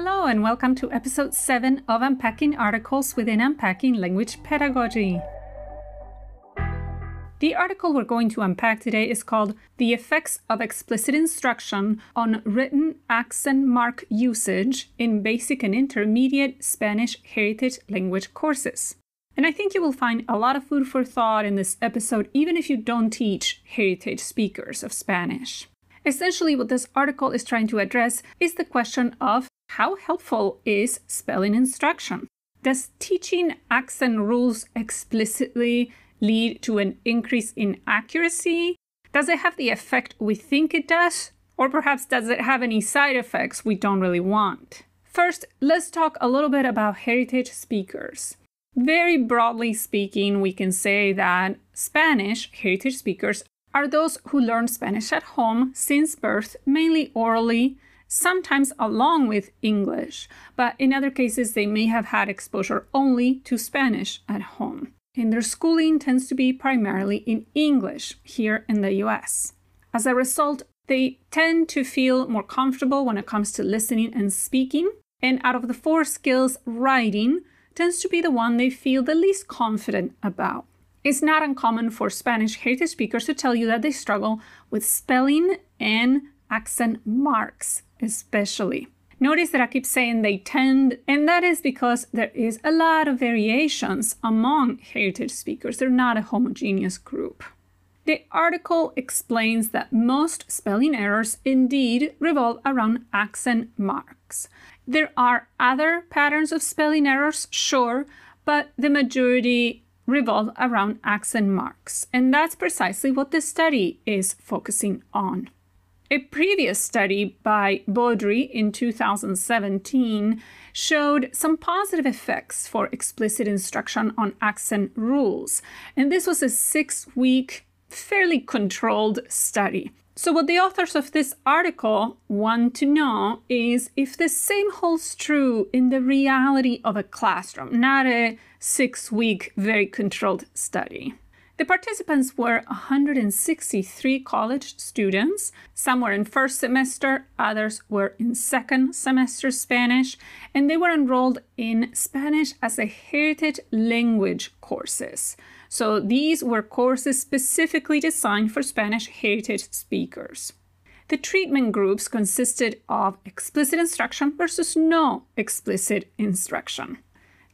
Hello, and welcome to episode 7 of Unpacking Articles within Unpacking Language Pedagogy. The article we're going to unpack today is called The Effects of Explicit Instruction on Written Accent Mark Usage in Basic and Intermediate Spanish Heritage Language Courses. And I think you will find a lot of food for thought in this episode, even if you don't teach heritage speakers of Spanish. Essentially, what this article is trying to address is the question of how helpful is spelling instruction? Does teaching accent rules explicitly lead to an increase in accuracy? Does it have the effect we think it does? Or perhaps does it have any side effects we don't really want? First, let's talk a little bit about heritage speakers. Very broadly speaking, we can say that Spanish heritage speakers are those who learn Spanish at home since birth, mainly orally, sometimes along with English, but in other cases, they may have had exposure only to Spanish at home. And their schooling tends to be primarily in English here in the US. As a result, they tend to feel more comfortable when it comes to listening and speaking. And out of the four skills, writing tends to be the one they feel the least confident about. It's not uncommon for Spanish heritage speakers to tell you that they struggle with spelling and accent marks especially. Notice that I keep saying they tend, and that is because there is a lot of variations among heritage speakers. They're not a homogeneous group. The article explains that most spelling errors indeed revolve around accent marks. There are other patterns of spelling errors, sure, but the majority revolve around accent marks. And that's precisely what the study is focusing on. A previous study by Beaudrie in 2017 showed some positive effects for explicit instruction on accent rules, and this was a six week, fairly controlled study. So, what the authors of this article want to know is if the same holds true in the reality of a classroom, not a six week, very controlled study. The participants were 163 college students. Some were in first semester, others were in second semester Spanish, and they were enrolled in Spanish as a heritage language courses. So these were courses specifically designed for Spanish heritage speakers. The treatment groups consisted of explicit instruction versus no explicit instruction.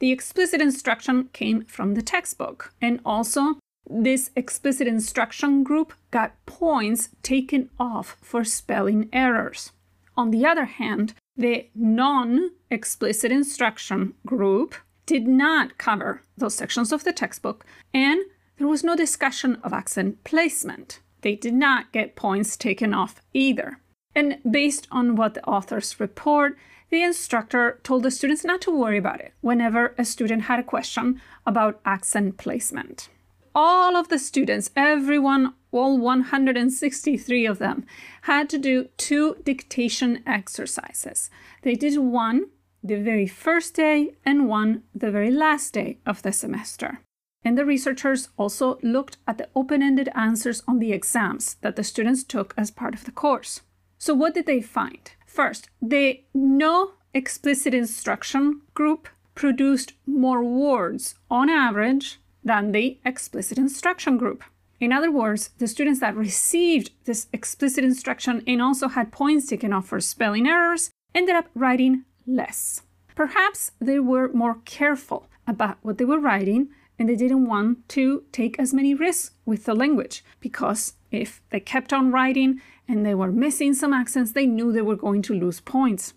The explicit instruction came from the textbook and also this explicit instruction group got points taken off for spelling errors. On the other hand, the non explicit instruction group did not cover those sections of the textbook, and there was no discussion of accent placement. They did not get points taken off either. And based on what the authors report, the instructor told the students not to worry about it whenever a student had a question about accent placement all of the students, everyone, all 163 of them, had to do two dictation exercises. They did one the very first day and one the very last day of the semester. And the researchers also looked at the open ended answers on the exams that the students took as part of the course. So, what did they find? First, the no explicit instruction group produced more words on average than the explicit instruction group. In other words, the students that received this explicit instruction and also had points taken off for spelling errors ended up writing less. Perhaps they were more careful about what they were writing and they didn't want to take as many risks with the language because if they kept on writing and they were missing some accents, they knew they were going to lose points.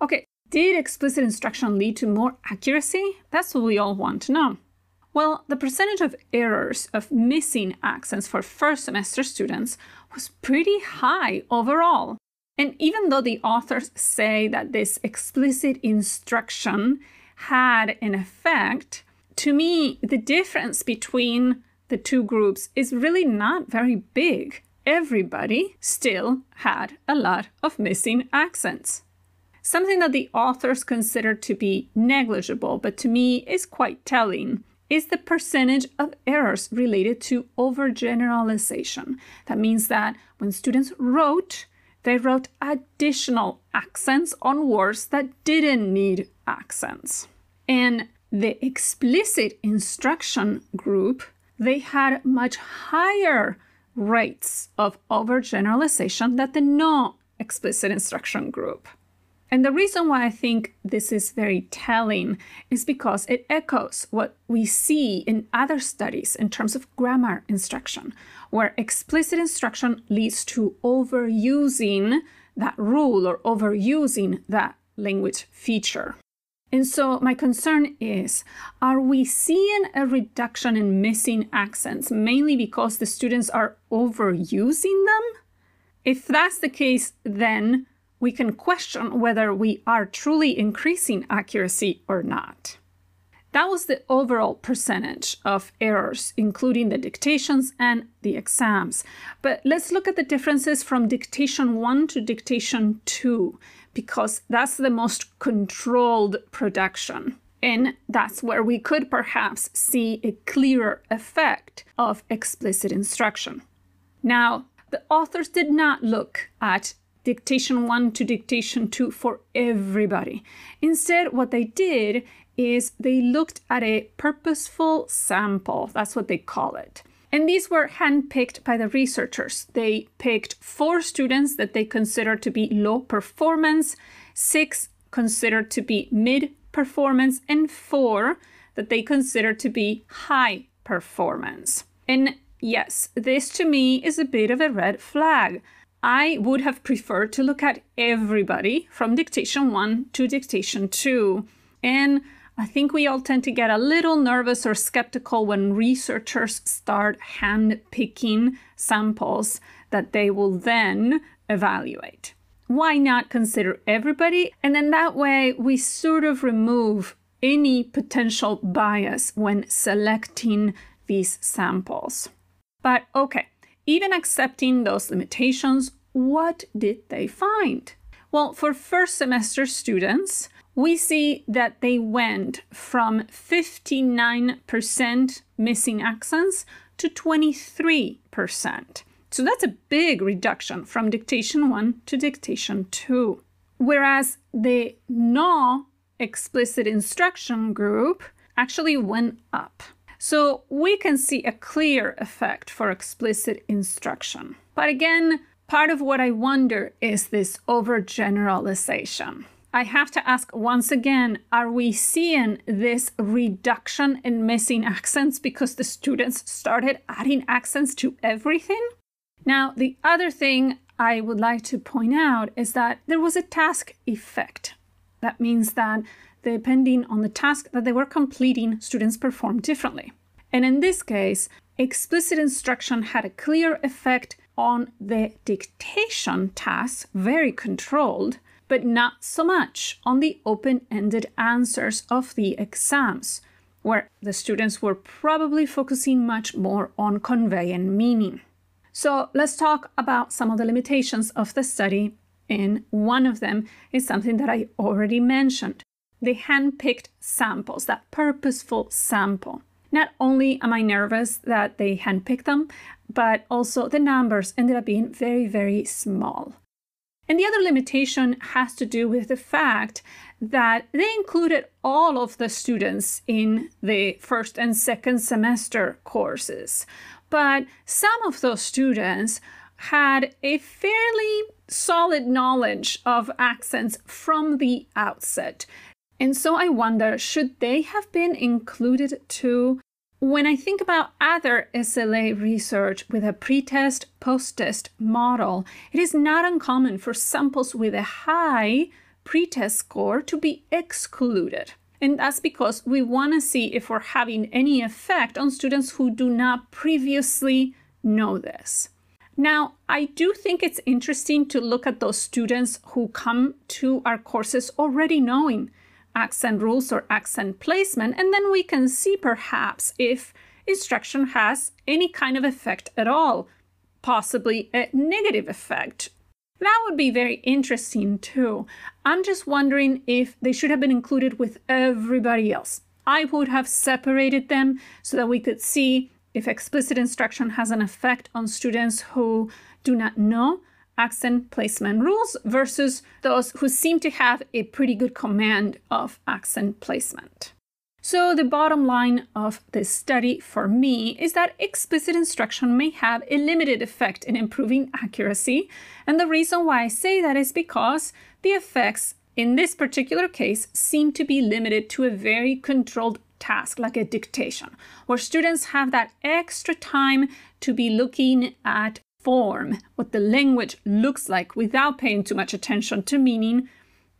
Okay, did explicit instruction lead to more accuracy? That's what we all want to know. Well, the percentage of errors of missing accents for first semester students was pretty high overall. And even though the authors say that this explicit instruction had an effect, to me, the difference between the two groups is really not very big. Everybody still had a lot of missing accents. Something that the authors consider to be negligible, but to me is quite telling, is the percentage of errors related to overgeneralization. That means that when students wrote, they wrote additional accents on words that didn't need accents. And the explicit instruction group, they had much higher rates of overgeneralization than the no explicit instruction group. And the reason why I think this is very telling is because it echoes what we see in other studies in terms of grammar instruction, where explicit instruction leads to overusing that rule or overusing that language feature. And so, my concern is are we seeing a reduction in missing accents mainly because the students are overusing them? If that's the case, then we can question whether we are truly increasing accuracy or not. That was the overall percentage of errors, including the dictations and the exams. But let's look at the differences from dictation 1 to dictation 2, because that's the most controlled production. And that's where we could perhaps see a clearer effect of explicit instruction. Now, the authors did not look at dictation one to dictation two for everybody. Instead, what they did is they looked at a purposeful sample. That's what they call it. And these were handpicked by the researchers. They picked four students that they considered to be low performance, six considered to be mid performance, and four that they considered to be high performance. And yes, this to me is a bit of a red flag. I would have preferred to look at everybody from dictation one to dictation two. And I think we all tend to get a little nervous or skeptical when researchers start hand picking samples that they will then evaluate. Why not consider everybody? And then that way we sort of remove any potential bias when selecting these samples. But okay, even accepting those limitations, what did they find? Well, for first semester students, we see that they went from 59% missing accents to 23%. So that's a big reduction from dictation 1 to dictation 2. Whereas the no explicit instruction group actually went up. So we can see a clear effect for explicit instruction. But again, part of what I wonder is this overgeneralization. I have to ask once again are we seeing this reduction in missing accents because the students started adding accents to everything? Now, the other thing I would like to point out is that there was a task effect. That means that depending on the task that they were completing, students performed differently. And in this case, explicit instruction had a clear effect on the dictation task, very controlled, but not so much on the open ended answers of the exams, where the students were probably focusing much more on conveying meaning. So let's talk about some of the limitations of the study. And one of them is something that I already mentioned the hand-picked samples, that purposeful sample. Not only am I nervous that they handpicked them, but also the numbers ended up being very, very small. And the other limitation has to do with the fact that they included all of the students in the first and second semester courses. But some of those students had a fairly solid knowledge of accents from the outset. And so I wonder should they have been included too? When I think about other SLA research with a pretest post test model, it is not uncommon for samples with a high pretest score to be excluded. And that's because we want to see if we're having any effect on students who do not previously know this. Now, I do think it's interesting to look at those students who come to our courses already knowing accent rules or accent placement, and then we can see perhaps if instruction has any kind of effect at all, possibly a negative effect. That would be very interesting too. I'm just wondering if they should have been included with everybody else. I would have separated them so that we could see if explicit instruction has an effect on students who do not know accent placement rules versus those who seem to have a pretty good command of accent placement. So, the bottom line of this study for me is that explicit instruction may have a limited effect in improving accuracy. And the reason why I say that is because the effects in this particular case seem to be limited to a very controlled task, like a dictation, where students have that extra time to be looking at form, what the language looks like without paying too much attention to meaning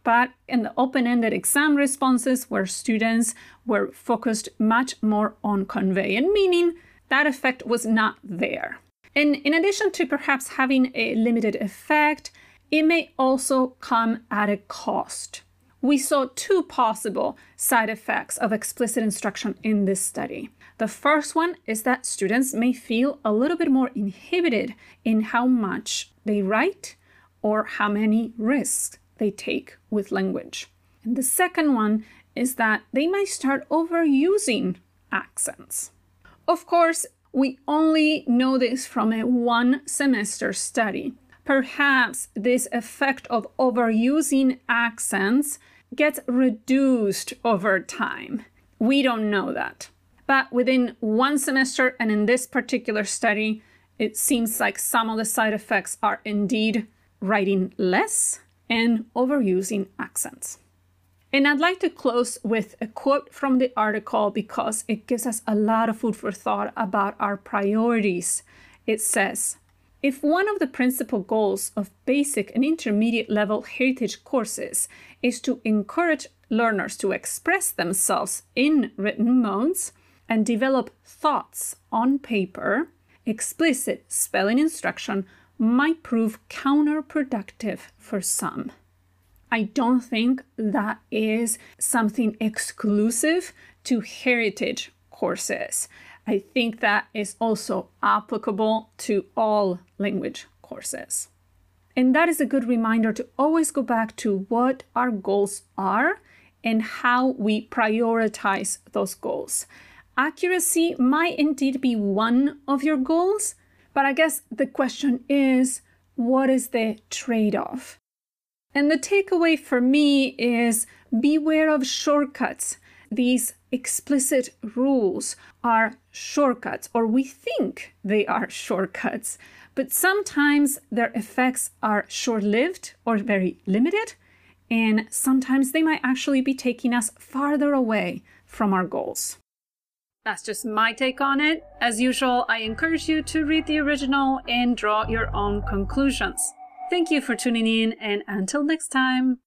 but in the open-ended exam responses where students were focused much more on conveying meaning, that effect was not there. And in addition to perhaps having a limited effect, it may also come at a cost. We saw two possible side effects of explicit instruction in this study. The first one is that students may feel a little bit more inhibited in how much they write or how many risks they take with language. And the second one is that they might start overusing accents. Of course, we only know this from a one semester study. Perhaps this effect of overusing accents gets reduced over time. We don't know that. But within one semester, and in this particular study, it seems like some of the side effects are indeed writing less and overusing accents. And I'd like to close with a quote from the article because it gives us a lot of food for thought about our priorities. It says, if one of the principal goals of basic and intermediate level heritage courses is to encourage learners to express themselves in written modes and develop thoughts on paper, explicit spelling instruction might prove counterproductive for some. I don't think that is something exclusive to heritage courses. I think that is also applicable to all language courses. And that is a good reminder to always go back to what our goals are and how we prioritize those goals. Accuracy might indeed be one of your goals, but I guess the question is what is the trade off? And the takeaway for me is beware of shortcuts. These explicit rules are shortcuts, or we think they are shortcuts, but sometimes their effects are short lived or very limited, and sometimes they might actually be taking us farther away from our goals. That's just my take on it. As usual, I encourage you to read the original and draw your own conclusions. Thank you for tuning in, and until next time.